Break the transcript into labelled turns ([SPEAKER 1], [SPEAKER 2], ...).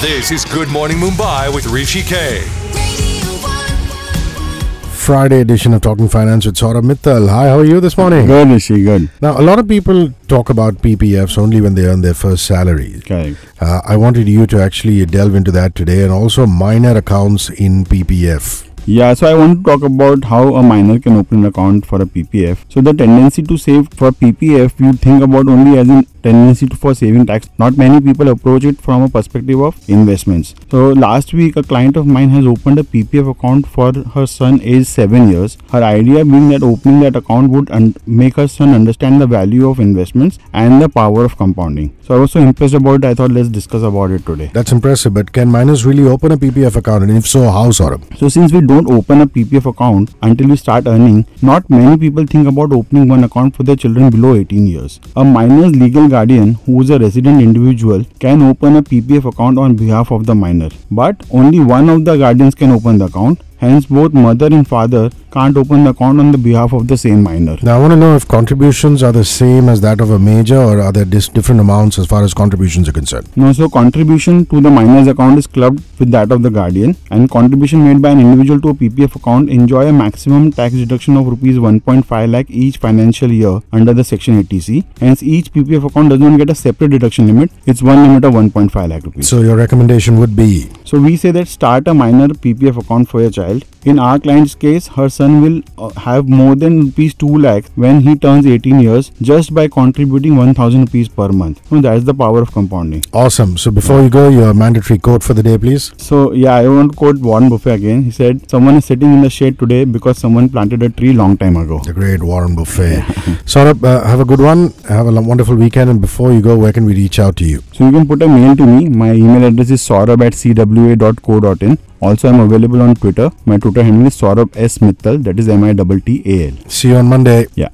[SPEAKER 1] This is Good Morning Mumbai with Rishi K.
[SPEAKER 2] Friday edition of Talking Finance with Saurabh Mittal. Hi, how are you this morning?
[SPEAKER 3] Good, Rishi, good.
[SPEAKER 2] Now, a lot of people talk about PPFs only when they earn their first salary.
[SPEAKER 3] Correct.
[SPEAKER 2] Uh, I wanted you to actually delve into that today and also minor accounts in PPF.
[SPEAKER 3] Yeah, so I want to talk about how a minor can open an account for a PPF. So the tendency to save for PPF, you think about only as in tendency to, for saving tax. Not many people approach it from a perspective of investments. So last week, a client of mine has opened a PPF account for her son aged seven years. Her idea being that opening that account would un- make her son understand the value of investments and the power of compounding. So I was so impressed about it. I thought let's discuss about it today.
[SPEAKER 2] That's impressive, but can minors really open a PPF account? And if so, how, Saurabh?
[SPEAKER 3] So since we don't open a PPF account until we start earning, not many people think about opening one account for their children below 18 years. A minor's legal guardian who is a resident individual can open a PPF account on behalf of the minor. But only one of the guardians can open the account. Hence both mother and father can't open the account on the behalf of the same minor.
[SPEAKER 2] Now, I want to know if contributions are the same as that of a major or are there dis- different amounts as far as contributions are concerned?
[SPEAKER 3] No, so contribution to the minor's account is clubbed with that of the guardian, and contribution made by an individual to a PPF account enjoy a maximum tax deduction of rupees 1.5 lakh each financial year under the section 80C. Hence, each PPF account does not get a separate deduction limit; it's one limit of 1.5 lakh rupees.
[SPEAKER 2] So, your recommendation would be
[SPEAKER 3] So we say that start a minor PPF account for your child. In our client's case, her son will uh, have more than rupees 2 lakh when he turns 18 years just by contributing 1000 rupees per month. So that's the power of compounding.
[SPEAKER 2] awesome. So, before you go, your mandatory quote for the day, please.
[SPEAKER 3] So yeah, I want to quote Warren Buffett again. He said, "Someone is sitting in the shade today because someone planted a tree long time ago."
[SPEAKER 2] The great Warren Buffett. Saurabh, uh, have a good one. Have a wonderful weekend. And before you go, where can we reach out to you?
[SPEAKER 3] So you can put a mail to me. My email address is saurabh at cwa.co.in. Also, I'm available on Twitter. My Twitter handle is saurabh s mittal. That is M I T T A L.
[SPEAKER 2] See you on Monday.
[SPEAKER 3] Yeah.